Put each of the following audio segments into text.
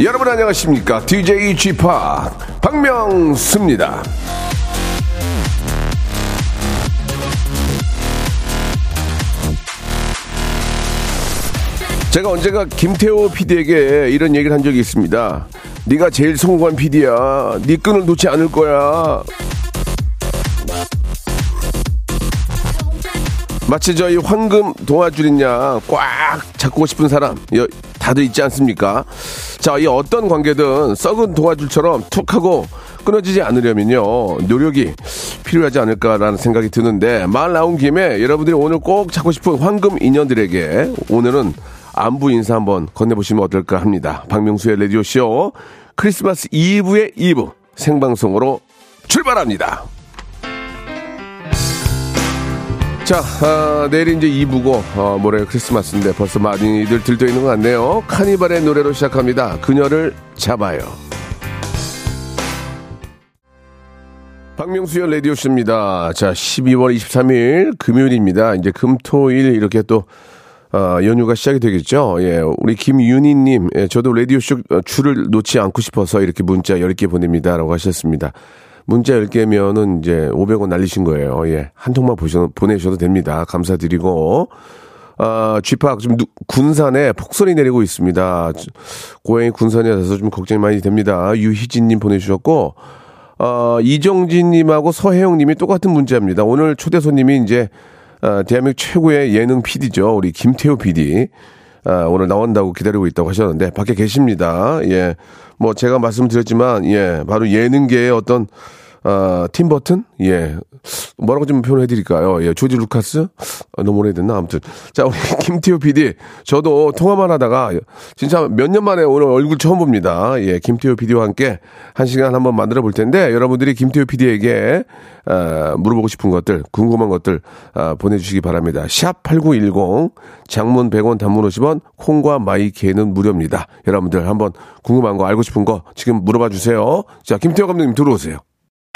여러분 안녕하십니까? DJ g p 박명수입니다. 제가 언제가 김태호 PD에게 이런 얘기를 한 적이 있습니다 네가 제일 성공한 PD야. 네 끈을 놓지 않을 거야 마치 저희 황금 동아줄이냐. 꽉 잡고 싶은 사람. 여, 다들 있지 않습니까? 자, 이 어떤 관계든 썩은 동아줄처럼 툭 하고 끊어지지 않으려면요 노력이 필요하지 않을까라는 생각이 드는데 말 나온 김에 여러분들이 오늘 꼭 찾고 싶은 황금 인연들에게 오늘은 안부 인사 한번 건네보시면 어떨까 합니다. 박명수의 라디오 쇼 크리스마스 이브의 이브 생방송으로 출발합니다. 자, 아, 내일 이제 2부고, 어, 모레 크리스마스인데 벌써 많이들 들떠 있는 것 같네요. 카니발의 노래로 시작합니다. 그녀를 잡아요. 박명수의 라디오쇼입니다. 자, 12월 23일 금요일입니다. 이제 금, 토, 일 이렇게 또, 어, 연휴가 시작이 되겠죠. 예, 우리 김윤희님, 예, 저도 라디오쇼 줄을 놓지 않고 싶어서 이렇게 문자 10개 보냅니다. 라고 하셨습니다. 문자 10개면은 이제 500원 날리신 거예요. 예. 한 통만 보셔, 보내셔도 됩니다. 감사드리고. 아, 쥐팍, 좀, 군산에 폭설이 내리고 있습니다. 고양이 군산이라서 좀 걱정이 많이 됩니다. 유희진님 보내주셨고, 어, 이정진님하고 서혜영님이 똑같은 문자입니다. 오늘 초대 손님이 이제, 아, 대한민국 최고의 예능 PD죠. 우리 김태호 PD. 아, 오늘 나온다고 기다리고 있다고 하셨는데, 밖에 계십니다. 예. 뭐, 제가 말씀드렸지만, 예, 바로 예능계의 어떤, 아, 팀 버튼? 예. 뭐라고 좀 표현해 드릴까요? 예, 조지 루카스? 아, 너무 오래됐나? 아무튼. 자, 우리 김태호 PD. 저도 통화만 하다가, 진짜 몇 년 만에 오늘 얼굴 처음 봅니다. 예, 김태호 PD와 함께 한 시간 한번 만들어 볼 텐데, 여러분들이 김태호 PD에게, 아, 물어보고 싶은 것들, 궁금한 것들, 아, 보내주시기 바랍니다. 샵 8910, 장문 100원, 단문 50원, 콩과 마이케는 무료입니다. 여러분들 한번 궁금한 거, 알고 싶은 거 지금 물어봐 주세요. 자, 김태호 감독님 들어오세요.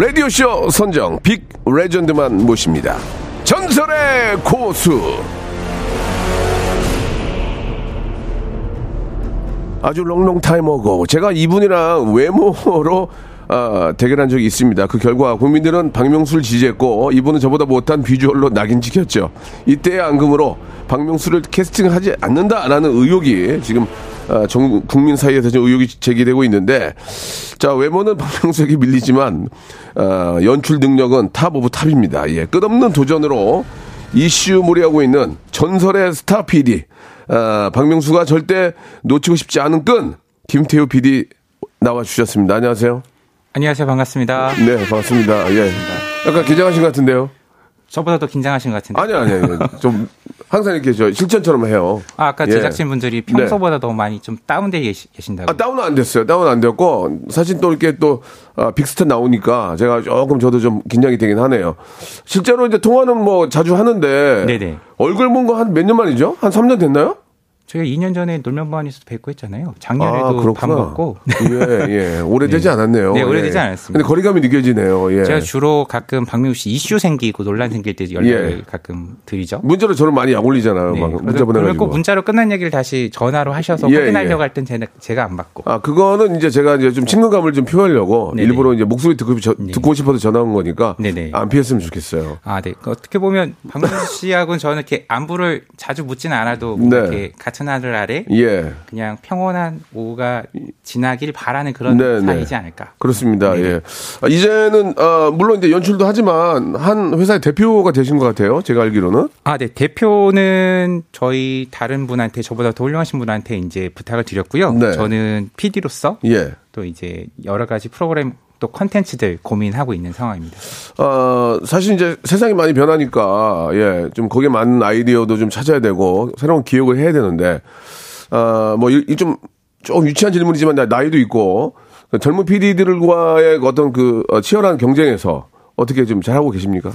라디오쇼 선정 빅 레전드만 모십니다. 전설의 고수. 아주 롱롱 타이머고 제가 이분이랑 외모로 아, 대결한 적이 있습니다. 그 결과 국민들은 박명수를 지지했고 이분은 저보다 못한 비주얼로 낙인 찍혔죠. 이때의 앙금으로 박명수를 캐스팅하지 않는다 라는 의혹이 지금 아, 전 국민 사이에서 지금 의혹이 제기되고 있는데 자 외모는 박명수에게 밀리지만 아, 연출 능력은 top of top입니다. 예, 끝없는 도전으로 이슈몰이하고 있는 전설의 스타 PD 아, 박명수가 절대 놓치고 싶지 않은 끈 김태우 PD 나와 주셨습니다. 안녕하세요. 안녕하세요. 반갑습니다. 네, 반갑습니다. 예. 약간 긴장하신 것 같은데요? 저보다 더 긴장하신 것 같은데. 아니, 아니, 아니. 좀, 항상 이렇게 저 실전처럼 해요. 아, 아까 예. 제작진분들이 평소보다 더 많이 좀 다운되어 계신다고. 아, 다운은 안 됐어요. 다운은 안 됐고, 사실 또 이렇게 또, 아, 빅스타 나오니까 제가 조금 저도 좀 긴장이 되긴 하네요. 실제로 이제 통화는 뭐 자주 하는데. 네네. 얼굴 본 거 한 몇 년 만이죠? 한 3년 됐나요? 저희가 2년 전에 놀면반에서도 뵙고 했잖아요. 작년에도 밥 먹고. 예, 예. 오래되지 네. 않았네요. 네, 오래되지 예. 않았습니다. 근데 거리감이 느껴지네요. 예. 제가 주로 가끔 박명수 씨 이슈 생기고 논란 생길 때 연락을 예. 가끔 드리죠. 문자로 저를 많이 약 올리잖아요. 네. 문자 보내가지고. 꼭 문자로 끝난 얘기를 다시 전화로 하셔서 예, 확인하려고 예. 할땐 제가 안 받고. 아, 그거는 이제 제가 이제 좀 친근감을 좀 표하려고 네네. 일부러 이제 목소리 듣고, 저- 네. 듣고 싶어서 전화 온 거니까 네네. 안 피했으면 좋겠어요. 아, 네. 그 어떻게 보면 박명수 씨하고는 저는 이렇게 안부를 자주 묻지는 않아도 뭐 네. 이렇게 같이 같은 하늘 아래 예. 그냥 평온한 오후가 지나길 바라는 그런 네, 네. 사이지 않을까. 그렇습니다. 네. 예. 아, 이제는 아, 물론 이제 연출도 하지만 한 회사의 대표가 되신 것 같아요. 제가 알기로는. 아, 네. 대표는 저희 다른 분한테 저보다 더 훌륭하신 분한테 이제 부탁을 드렸고요. 네. 저는 PD로서 예. 또 이제 여러 가지 프로그램 또 컨텐츠들 고민하고 있는 상황입니다. 어, 사실 이제 세상이 많이 변하니까, 예, 좀 거기에 맞는 아이디어도 좀 찾아야 되고, 새로운 기획을 해야 되는데, 어, 뭐, 이, 좀, 좀 유치한 질문이지만, 나이도 있고, 젊은 PD들과의 어떤 그 어, 치열한 경쟁에서 어떻게 좀 잘하고 계십니까?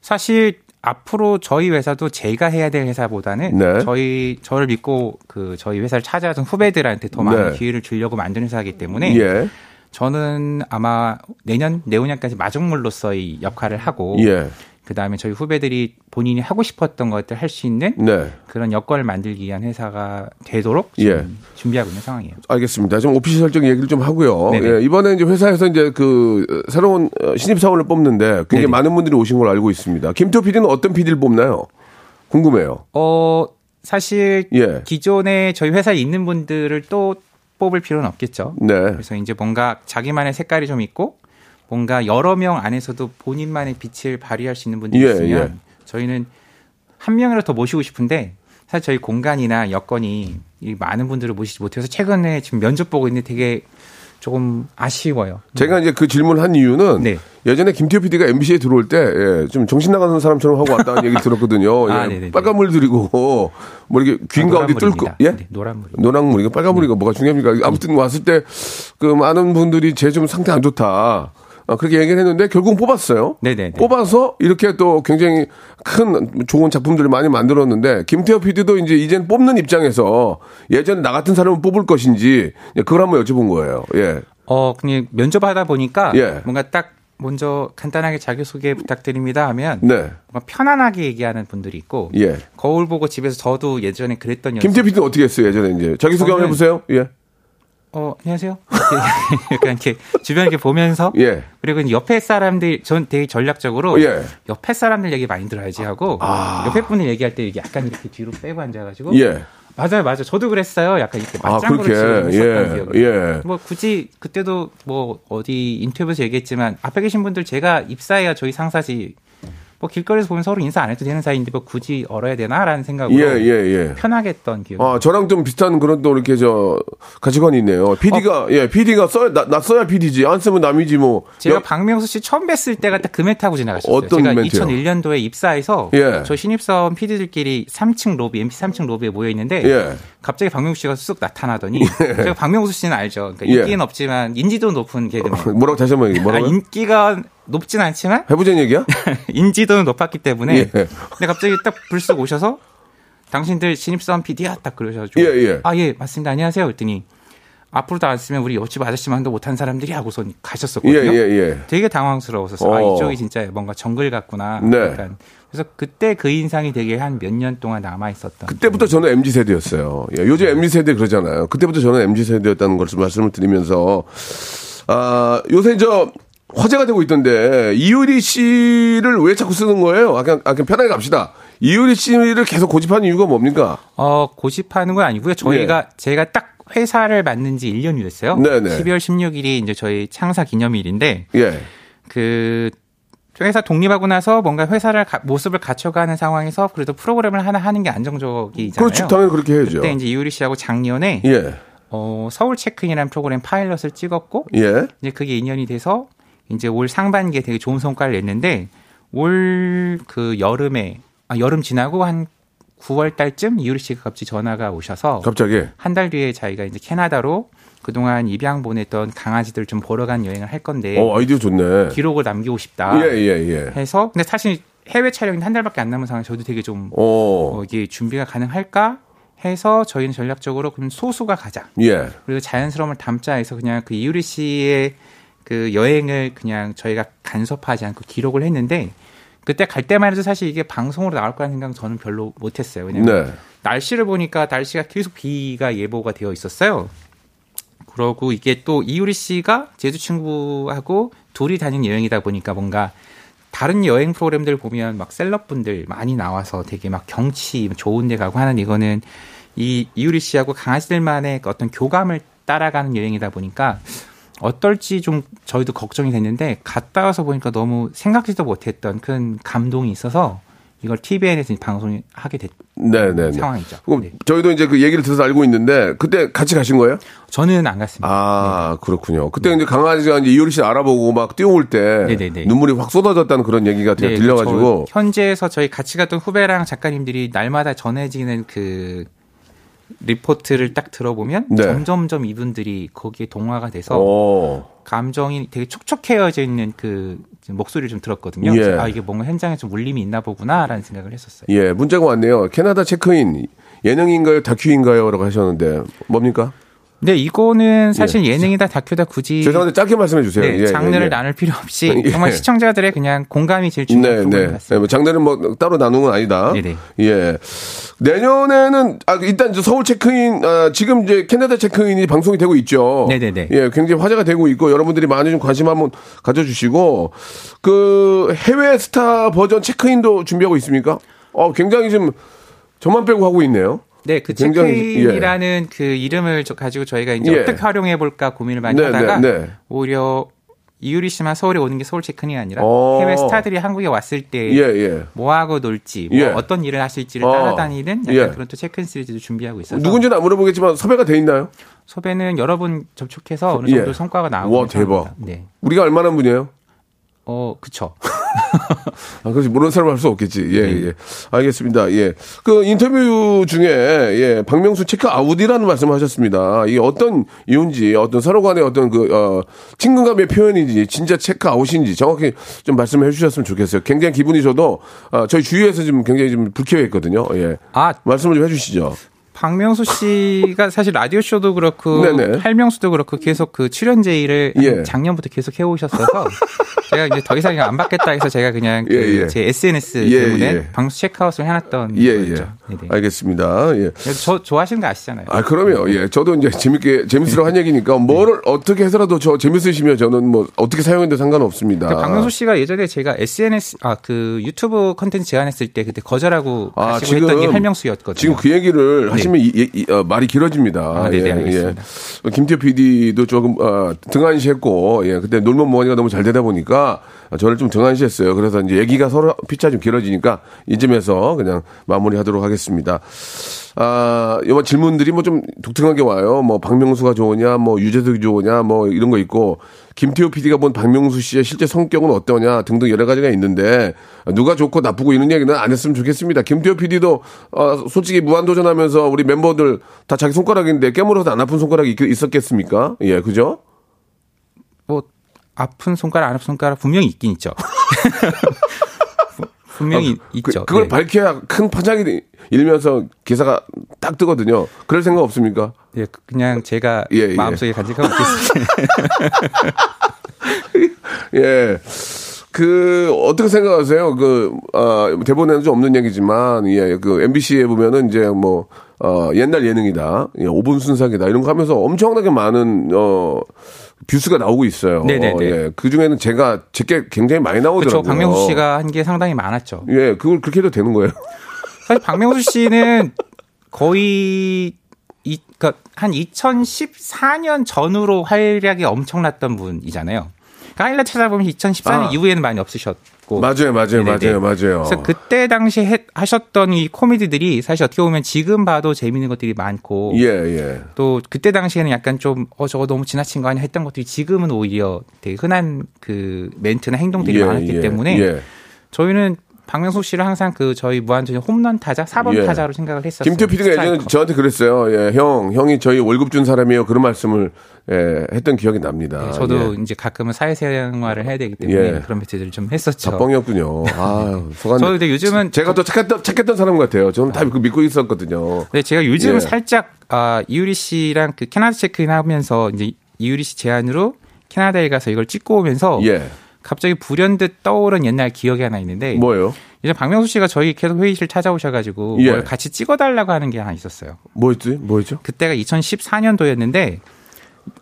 사실 앞으로 저희 회사도 제가 해야 될 회사보다는 네. 저희 저를 믿고 그 저희 회사를 찾아준 후배들한테 더 많은 네. 기회를 주려고 만든 회사이기 때문에 예. 저는 아마 내년 내후년까지 마중물로서의 역할을 하고 예. 그 다음에 저희 후배들이 본인이 하고 싶었던 것들 할 수 있는 네. 그런 여건을 만들기 위한 회사가 되도록 예. 준비하고 있는 상황이에요. 알겠습니다. 좀 오피셜적인 얘기를 좀 하고요. 예, 이번에 이제 회사에서 이제 그 새로운 신입 사원을 뽑는데 굉장히 네네. 많은 분들이 오신 걸 알고 있습니다. 김태호 PD는 어떤 PD를 뽑나요? 궁금해요. 어 사실 예. 기존에 저희 회사에 있는 분들을 또 뽑을 필요는 없겠죠. 네. 그래서 이제 뭔가 자기만의 색깔이 좀 있고 뭔가 여러 명 안에서도 본인만의 빛을 발휘할 수 있는 분들이 예, 있으면 예. 저희는 한 명이라도 더 모시고 싶은데 사실 저희 공간이나 여건이 많은 분들을 모시지 못해서 최근에 지금 면접 보고 있는데 되게 조금 아쉬워요. 제가 이제 그 질문을 한 이유는 네. 예전에 김태호 PD가 MBC에 들어올 때좀 예, 정신 나가는 사람처럼 하고 왔다는 얘기를 들었거든요. 아, 예, 빨간 물 들이고 뭐 이렇게 귀인가 아, 어디 뚫고 예? 네, 노란물. 노란물이고 빨간 물이고 네. 뭐가 중요합니까? 아무튼 왔을 때 그 많은 분들이 제 좀 상태 안 좋다. 어, 그렇게 얘기를 했는데 결국은 뽑았어요. 네네. 뽑아서 이렇게 또 굉장히 큰 좋은 작품들을 많이 만들었는데 김태호 PD도 이제 이젠 뽑는 입장에서 예전에 나 같은 사람을 뽑을 것인지 그걸 한번 여쭤본 거예요. 예. 어, 그냥 면접하다 보니까 예. 뭔가 딱 먼저 간단하게 자기소개 부탁드립니다 하면 네. 편안하게 얘기하는 분들이 있고 예. 거울 보고 집에서 저도 예전에 그랬던 PD는 어떻게 했어요 예전에 이제 자기소개 한번 해보세요. 예. 어, 안녕하세요. 약간 이렇게 주변 이렇게 보면서 예. 그리고 옆에 사람들 전 되게 전략적으로 예. 옆에 사람들 얘기 많이 들어야지 하고 아. 옆에 분들 얘기할 때 약간 이렇게 뒤로 빼고 앉아가지고 예. 맞아요, 맞아요. 저도 그랬어요. 약간 이렇게 맞장구를 아, 치고 예. 기억이. 예. 뭐 굳이 그때도 뭐 어디 인터뷰에서 얘기했지만 앞에 계신 분들 제가 입사해야 저희 상사지 뭐 길거리에서 보면 서로 인사 안 해도 되는 사이인데 뭐 굳이 얼어야 되나라는 생각으로 예, 예, 예. 편하게 했던 기억. 아, 저랑 좀 비슷한 그런 또 이렇게 저 가치관이 있네요. PD가 어. 예, PD가 써야 나, 나, 써야 PD지 안 쓰면 남이지 뭐. 제가 여... 박명수 씨 처음 뵀을 때가 딱그 멘트 하고 지나갔어요. 어떤 제가 멘트요? 2001년도에 입사해서 예. 저 신입사원 PD들끼리 3층 로비, MC 3층 로비에 모여 있는데 예. 갑자기 박명수 씨가 쑥 나타나더니 예. 제가 박명수 씨는 알죠. 그러니까 인기는 예. 없지만 인지도 높은 개그맨. 뭐라고 다시 한번 얘기 뭐라고? 아, 인기가 높진 않지만 해보자는 얘기야? 인지도는 높았기 때문에 예. 근데 갑자기 딱 불쑥 오셔서 당신들 신입사원 PD야 딱 그러셔가지고 예, 예. 아 예 맞습니다 안녕하세요 그랬더니 앞으로도 안 쓰면 우리 옆집 아저씨만도 못한 사람들이 하고서 가셨었거든요. 예, 예, 예. 되게 당황스러워서 어. 아 이쪽이 진짜 뭔가 정글 같구나. 네. 약간 그래서 그때 그 인상이 되게 한 몇 년 동안 남아 있었던. 그때부터 저는 mz 세대였어요. 예, 요즘 mz 세대 그러잖아요. 그때부터 저는 mz 세대였다는 것을 말씀을 드리면서 아 요새 저 화제가 되고 있던데 이효리 씨를 왜 자꾸 쓰는 거예요? 아, 그냥, 아, 그냥 편하게 갑시다. 이효리 씨를 계속 고집하는 이유가 뭡니까? 어, 고집하는 건 아니고요. 저희가 네. 제가 딱 회사를 맡는 지 1년이 됐어요. 네네. 12월 16일이 이제 저희 창사 기념일인데 예. 그 회사 독립하고 나서 뭔가 회사를 가, 모습을 갖춰가는 상황에서 그래도 프로그램을 하나 하는 게 안정적이잖아요. 그렇죠. 당연히 그렇게 해야죠. 그때 이제 이효리 씨하고 작년에 예. 어, 서울 체크인이라는 프로그램 파일럿을 찍었고 예. 이제 그게 인연이 돼서 이제 올 상반기에 되게 좋은 성과를 냈는데 올 그 여름에 아 여름 지나고 한 9월 달쯤 이유리 씨가 갑자기 전화가 오셔서 갑자기? 한 달 뒤에 자기가 이제 캐나다로 그동안 입양 보냈던 강아지들 좀 보러 간 여행을 할 건데 어 아이디어 좋네. 기록을 남기고 싶다. 예, 예, 예. 해서 근데 사실 해외 촬영이 한 달밖에 안 남은 상황에 저도 되게 좀 어, 이게 준비가 가능할까 해서 저희는 전략적으로 그럼 소수가 가자. 예. 그리고 자연스러움을 담자 해서 그냥 그 이유리 씨의 그 여행을 그냥 저희가 간섭하지 않고 기록을 했는데 그때 갈 때만 해도 사실 이게 방송으로 나올 거라는 생각은 저는 별로 못했어요. 왜냐면 네. 날씨를 보니까 날씨가 계속 비가 예보가 되어 있었어요. 그러고 이게 또 이유리 씨가 제주 친구하고 둘이 다닌 여행이다 보니까 뭔가 다른 여행 프로그램들 보면 막 셀럽분들 많이 나와서 되게 막 경치 좋은 데 가고 하는 이거는 이 이유리 씨하고 강아지들만의 어떤 교감을 따라가는 여행이다 보니까 어떨지 좀 저희도 걱정이 됐는데 갔다 와서 보니까 너무 생각지도 못했던 큰 감동이 있어서 이걸 TVN에서 방송을 하게 된 네네 상황이죠. 그럼 네. 저희도 이제 그 얘기를 들어서 알고 있는데 그때 같이 가신 거예요? 저는 안 갔습니다. 아 네. 그렇군요. 그때 네. 이제 강아지가 이제 이효리 씨 알아보고 막 뛰어올 때 네네네. 눈물이 확 쏟아졌다는 그런 얘기가 네, 들려가지고 현지에서 저희 같이 갔던 후배랑 작가님들이 날마다 전해지는 그 리포트를 딱 들어보면 네. 점점점 이분들이 거기에 동화가 돼서 오. 감정이 되게 촉촉해져 있는 그 목소리를 좀 들었거든요. 예. 아 이게 뭔가 현장에 좀 울림이 있나 보구나라는 생각을 했었어요. 예, 문자가 왔네요. 캐나다 체크인 예능인가요, 다큐인가요?라고 하셨는데 뭡니까? 네, 이거는 사실 예. 예능이다 다큐다 굳이 죄송한데 짧게 말씀해 주세요. 네, 예, 장르를 예, 나눌 필요 없이 예. 정말 시청자들의 그냥 공감이 제일 중요한 네, 네. 같습니다. 네, 뭐 장르는 뭐 따로 나누는 건 아니다. 네네. 예. 내년에는 아 일단 서울 체크인 아, 지금 이제 캐나다 체크인이 방송이 되고 있죠. 네네네. 예, 굉장히 화제가 되고 있고 여러분들이 많이 좀 관심 한번 가져주시고 그 해외 스타 버전 체크인도 준비하고 있습니까? 어, 굉장히 좀 저만 빼고 하고 있네요. 네, 그 체크인이라는 예. 그 이름을 가지고 저희가 이제 예. 어떻게 활용해 볼까 고민을 많이 네, 하다가 네, 네. 오히려 이유리 씨만 서울에 오는 게 서울 체크인이 아니라 오. 어. 해외 스타들이 한국에 왔을 때 예, 예. 뭐 하고 놀지, 뭐 예. 어떤 일을 하실지를 어. 따라다니는 약간 예. 그런 또 체크인 시리즈도 준비하고 있어서 누군지는 안 물어보겠지만 섭외가 돼 있나요? 섭외는 여러 분 접촉해서 어느 정도 예. 성과가 나오고 와 대박. 네. 우리가 얼마나 분이에요? 어, 그쵸. 아, 그렇지. 모르는 사람 할 수 없겠지. 예, 네. 예. 알겠습니다. 예. 그 인터뷰 중에, 예, 박명수 체크 아웃이라는 말씀을 하셨습니다. 이게 어떤 이유인지, 어떤 서로 간의 어떤 그, 어, 친근감의 표현인지, 진짜 체크 아웃인지 정확히 좀 말씀해 주셨으면 좋겠어요. 굉장히 기분이 저도, 어, 저희 주위에서 지금 굉장히 좀 불쾌했거든요. 예. 아. 말씀을 좀 해 주시죠. 박명수 씨가 사실 라디오 쇼도 그렇고 네네. 할명수도 그렇고 계속 그 출연 제의를 예. 작년부터 계속 해오셨어서 제가 이제 더 이상 안 받겠다 해서 제가 그냥 그 예, 예. 제 SNS 예, 때문에 예. 방수 체크아웃을 해놨던 예, 거죠. 예. 알겠습니다. 예. 저 좋아하시는 거 아시잖아요. 아 그럼요. 예. 저도 이제 재밌게 재밌으라고 한 얘기니까 뭐를 어떻게 해서라도 저 재밌으시면 저는 뭐 어떻게 사용해도 상관없습니다. 그 박명수 씨가 예전에 제가 SNS 아 그 유튜브 컨텐츠 제안했을 때 그때 거절하고 아, 지금, 했던 게 할명수였거든요. 지금 그 얘기를 하시 하시면 이, 이, 어, 말이 길어집니다. 아, 네네, 예, 예. 예. 김태호 PD도 조금 어, 등한시했고, 예, 그때 놀면 뭐하니가 너무 잘 되다 보니까 저를 좀 등한시했어요. 그래서 이제 얘기가 서로 피차 좀 길어지니까 이쯤에서 그냥 마무리하도록 하겠습니다. 아, 이번 질문들이 뭐 좀 독특하게 와요. 뭐 박명수가 좋으냐, 뭐 유재석이 좋으냐, 뭐 이런 거 있고 김태호 PD가 본 박명수 씨의 실제 성격은 어떠냐 등등 여러 가지가 있는데 누가 좋고 나쁘고 이런 얘기는 안 했으면 좋겠습니다. 김태호 PD도 어, 솔직히 무한도전하면서 우리 멤버들 다 자기 손가락인데 깨물어서 안 아픈 손가락이 있었겠습니까? 예, 그죠? 뭐 아픈 손가락, 안 아픈 손가락 분명히 있긴 있죠. 분명히 어, 있죠. 그, 걸 네. 밝혀야 큰 파장이 일면서 기사가 딱 뜨거든요. 그럴 생각 없습니까? 예, 그냥 제가 예, 예. 마음속에 간직하고 있겠습니다. 예. 그 어떻게 생각하세요? 그 어, 대본에는 좀 없는 얘기지만 예, 그 MBC에 보면은 이제 뭐 어, 옛날 예능이다, 예, 5분 순삭이다 이런 거 하면서 엄청나게 많은 어 views가 나오고 있어요. 네네네. 예, 그 중에는 제가 제게 굉장히 많이 나오더라고요. 그렇죠. 박명수 씨가 한 게 상당히 많았죠. 예, 그걸 그렇게 해도 되는 거예요. 사실 박명수 씨는 거의 이, 그러니까 한 2014년 전후로 활약이 엄청났던 분이잖아요. 그러니까 하이라이트 찾아보면 2014년 아. 이후에는 많이 없으셨고. 맞아요, 맞아요, 네네네. 맞아요, 맞아요. 그래서 그때 당시 에 하셨던 이 코미디들이 사실 어떻게 보면 지금 봐도 재밌는 것들이 많고. 예, 예. 또 그때 당시에는 약간 좀, 어, 저거 너무 지나친 거 아니야 했던 것들이 지금은 오히려 되게 흔한 그 멘트나 행동들이 예, 많았기 예, 때문에. 예. 저희는 박명수 씨를 항상 그 저희 무한도전 홈런 타자 4번 예. 타자로 생각을 했었어요. 김태호 PD가 예전에 저한테 그랬어요. 예, 형, 형이 저희 월급 준 사람이에요. 그런 말씀을 예, 했던 기억이 납니다. 네, 저도 예. 이제 가끔은 사회생활을 해야 되기 때문에 예. 그런 메시지를 좀 했었죠. 아, 뻥이었군요. 아, 소간. 저도 요즘은 제가 더 착했던 착했던 사람 같아요. 저는 다 믿고 있었거든요. 네, 제가 요즘은 예. 살짝 아, 이유리 씨랑 그 캐나다 체크인 하면서 이제 이유리 씨 제안으로 캐나다에 가서 이걸 찍고 오면서 예. 갑자기 불현듯 떠오른 옛날 기억이 하나 있는데 뭐예요? 이제 박명수 씨가 저희 계속 회의실 찾아오셔가지고 예. 뭘 같이 찍어달라고 하는 게 하나 있었어요. 뭐였지? 뭐였죠? 그때가 2014년도였는데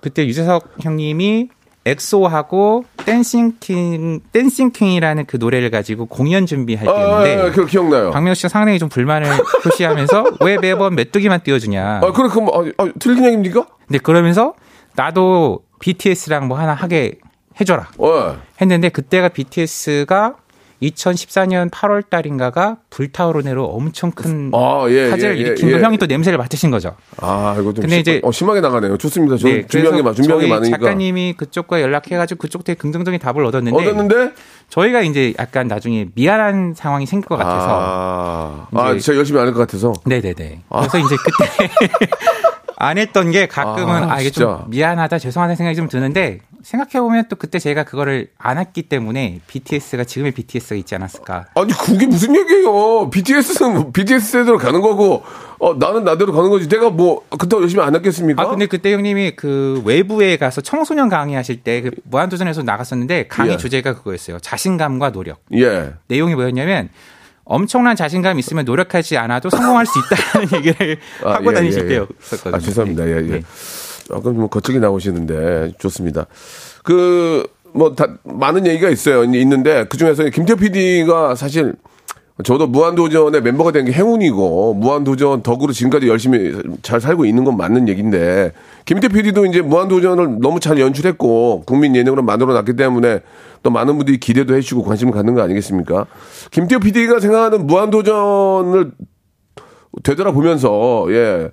그때 유재석 형님이 엑소하고 Dancing King Dancing King이라는 그 노래를 가지고 공연 준비할 때였는데 아, 아, 그 기억나요. 박명수 씨가 상당히 좀 불만을 표시하면서 왜 매번 메뚜기만 띄워주냐. 아 그래 그럼 아, 아, 틀린 얘기입니까? 네 그러면서 나도 BTS랑 뭐 하나 하게 해줘라. 어. 했는데 그때가 BTS가 2014년 8월 달인가가 불타오르네로 엄청 큰 아, 예, 화제를 예, 일으킨 예, 거 형이 또 냄새를 맡으신 거죠. 아, 이거 좀 근데 심, 이제 어, 심하게 나가네요. 좋습니다. 저 네, 준비한 게 준비한 게 많으니까. 작가님이 그쪽과 연락해가지고 그쪽 되게 긍정적인 답을 얻었는데. 얻었는데? 저희가 이제 약간 나중에 미안한 상황이 생길 것 같아서. 아, 아 제가 열심히 안 할 것 같아서. 네네네. 아. 그래서 이제 그때 안 했던 게 가끔은 아, 아 이게 좀 미안하다 죄송하다는 생각이 좀 드는데 생각해보면 또 그때 제가 그거를 안 했기 때문에 BTS가 지금의 BTS가 있지 않았을까. 아니, 그게 무슨 얘기예요? BTS는 BTS 세대로 가는 거고, 어, 나는 나대로 가는 거지. 내가 뭐, 그때 열심히 안 했겠습니까? 아, 근데 그때 형님이 그 외부에 가서 청소년 강의 하실 때 그 무한도전에서 나갔었는데 강의 예. 주제가 그거였어요. 자신감과 노력. 예. 내용이 뭐였냐면, 엄청난 자신감 있으면 노력하지 않아도 성공할 수 있다는 얘기를 아, 하고 예, 다니실 예, 예. 때였었거든요. 아, 죄송합니다. 예, 예. 네. 조금 뭐 거칠게 나오시는데 좋습니다. 그 뭐 다 많은 얘기가 있어요. 있는데 그 중에서 김태호 PD가 사실 저도 무한도전의 멤버가 된 게 행운이고 무한도전 덕으로 지금까지 열심히 잘 살고 있는 건 맞는 얘기인데 김태 PD도 이제 무한도전을 너무 잘 연출했고 국민 예능으로 만들어 놨기 때문에 또 많은 분들이 기대도 해주고 관심을 갖는 거 아니겠습니까? 김태호 PD가 생각하는 무한도전을 되돌아보면서 예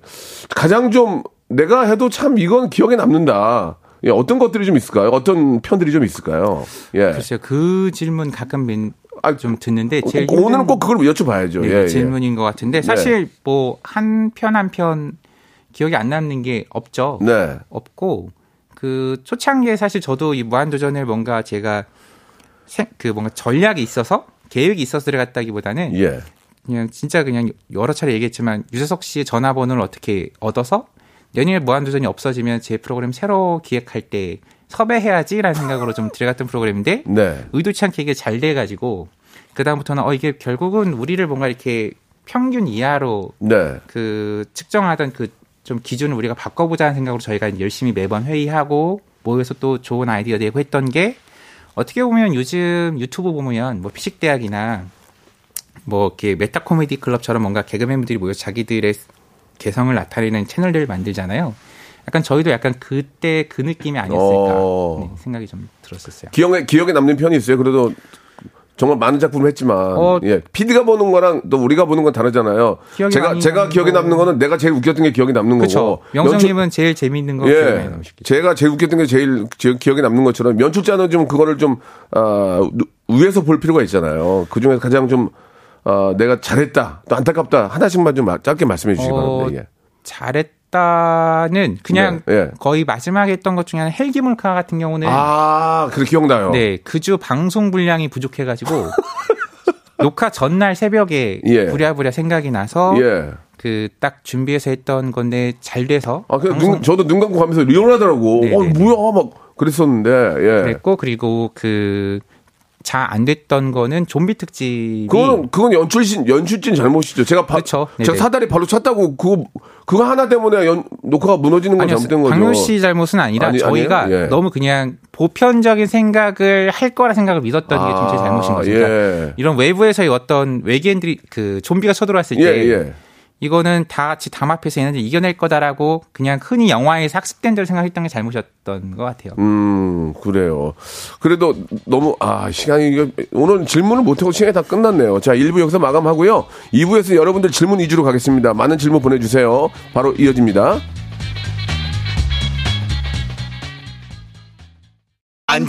가장 좀 내가 해도 참 이건 기억에 남는다. 예, 어떤 것들이 좀 있을까요? 어떤 편들이 좀 있을까요? 예. 글쎄요, 그 질문 가끔 아, 좀 듣는데 제일 오늘은 꼭 그걸 여쭤봐야죠. 네, 예, 예, 질문인 것 같은데 사실 네. 뭐한 편 한 편 기억이 안 남는 게 없죠. 네. 없고 그 초창기에 사실 저도 이 무한도전을 뭔가 제가 생, 그 뭔가 전략이 있어서 계획이 있어서 들어갔다기보다는 예. 그냥 진짜 그냥 여러 차례 얘기했지만 유재석 씨의 전화번호를 어떻게 얻어서 연일 무한도전이 없어지면 제 프로그램 새로 기획할 때 섭외해야지라는 생각으로 좀 들어갔던 프로그램인데 네. 의도치 않게 이게 잘 돼가지고 그 다음부터는 어 이게 결국은 우리를 뭔가 이렇게 평균 이하로 네. 그 측정하던 그 좀 기준을 우리가 바꿔보자는 생각으로 저희가 열심히 매번 회의하고 모여서 또 좋은 아이디어 내고 했던 게 어떻게 보면 요즘 유튜브 보면 뭐 피식 대학이나 뭐 이렇게 메타 코미디 클럽처럼 뭔가 개그맨들이 모여 자기들의 개성을 나타내는 채널들을 만들잖아요. 약간 저희도 약간 그때 그 느낌이 아니었을까 어... 네, 생각이 좀 들었었어요. 기억에 기억에 남는 편이 있어요. 그래도 정말 많은 작품을 했지만 어, 예. PD가 보는 거랑 또 우리가 보는 건 다르잖아요. 제가 제가 기억에 거... 남는 거는 내가 제일 웃겼던 게 기억에 남는 그쵸. 거고. 명성님은 연출... 제일 재미있는 거 예. 제가 제일 웃겼던 게 제일 기억에 남는 것처럼 연출자는 좀 그거를 좀 아, 위에서 볼 필요가 있잖아요. 그 중에서 가장 좀 어, 내가 잘했다, 또 안타깝다 하나씩만 좀 짧게 말씀해 주시기 어, 바랍니다. 예. 잘했다는 그냥 네, 예. 거의 마지막에 했던 것 중에 하나 헬기 몰카 같은 경우는 아, 그래 기억나요. 네, 그 주 방송 분량이 부족해가지고 녹화 전날 새벽에 예. 부랴부랴 생각이 나서 예. 그딱 준비해서 했던 건데 잘 돼서 아, 그냥 눈, 저도 눈 감고 가면서 리얼하더라고. 네, 어, 네, 네. 뭐야 막 그랬었는데. 예. 그랬고 그리고 그 잘 안 됐던 거는 좀비 특집. 그건 그건 연출신 연출진 잘못이죠. 제가 바, 그렇죠. 제가 사다리 발로 찼다고 그거 그거 하나 때문에 연, 녹화가 무너지는 건 잘못된 거죠. 강효 씨 잘못은 아니라 아니, 저희가 예. 너무 그냥 보편적인 생각을 할 거라 생각을 믿었던 아, 게좀 제 잘못인 거죠. 그러니까 예. 이런 외부에서의 어떤 외계인들이 그 좀비가 쳐들어왔을 때 예, 예. 이거는 다 같이 담합해서 얘네들 이겨낼 거다라고 그냥 흔히 영화에서 학습된 대로 생각했던 게 잘못이었던 것 같아요. 음, 그래요. 그래도 너무, 아, 시간이, 오늘 질문을 못하고 시간이 다 끝났네요. 자, 1부 여기서 마감하고요. 2부에서 여러분들 질문 위주로 가겠습니다. 많은 질문 보내주세요. 바로 이어집니다. 안전